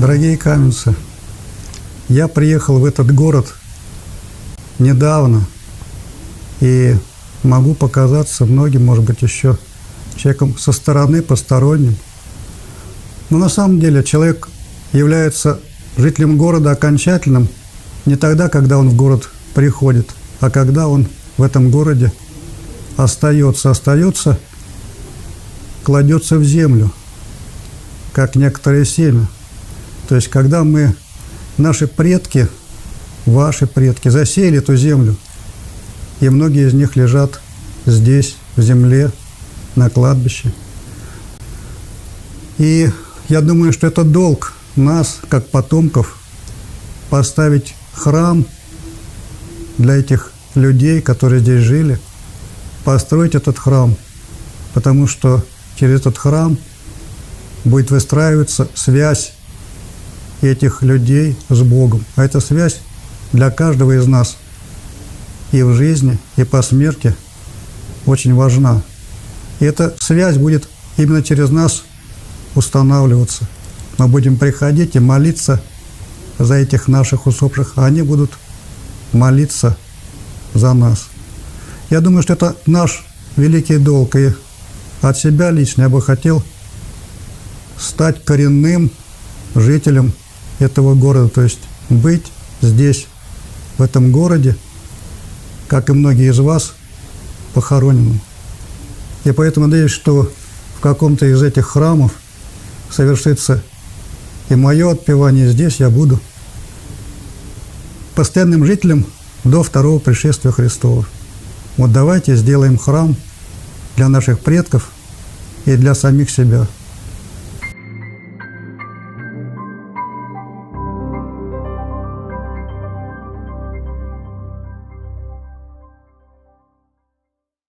Дорогие каменцы, я приехал в этот город недавно и могу показаться многим, может быть, еще человеком со стороны, посторонним. Но на самом деле человек является жителем города окончательным не тогда, когда он в город приходит, а когда он в этом городе остается, остается, кладется в землю, как некоторые семя. То есть, когда мы, наши предки, ваши предки, засеяли эту землю, и многие из них лежат здесь, в земле, на кладбище. И я думаю, что это долг нас, как потомков, поставить храм для этих людей, которые здесь жили, построить этот храм, потому что через этот храм будет выстраиваться связь этих людей с Богом. А эта связь для каждого из нас и в жизни, и по смерти очень важна. И эта связь будет именно через нас устанавливаться. Мы будем приходить и молиться за этих наших усопших, а они будут молиться за нас. Я думаю, что это наш великий долг. И от себя лично я бы хотел стать коренным жителем этого города, то есть быть здесь, в этом городе, как и многие из вас, похороненным. И поэтому надеюсь, что в каком-то из этих храмов совершится и мое отпевание здесь, я буду постоянным жителем до второго пришествия Христова. Вот давайте сделаем храм для наших предков и для самих себя –